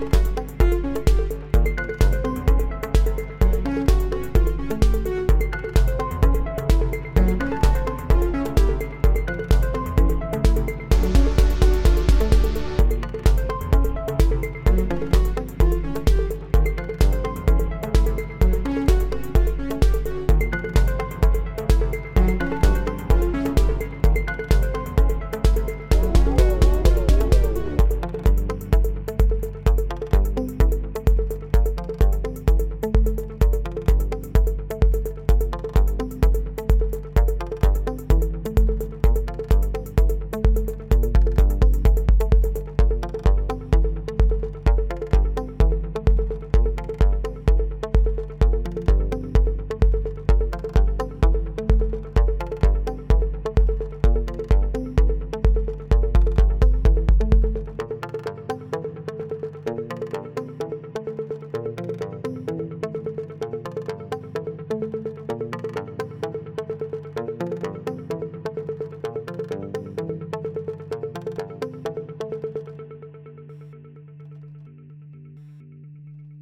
you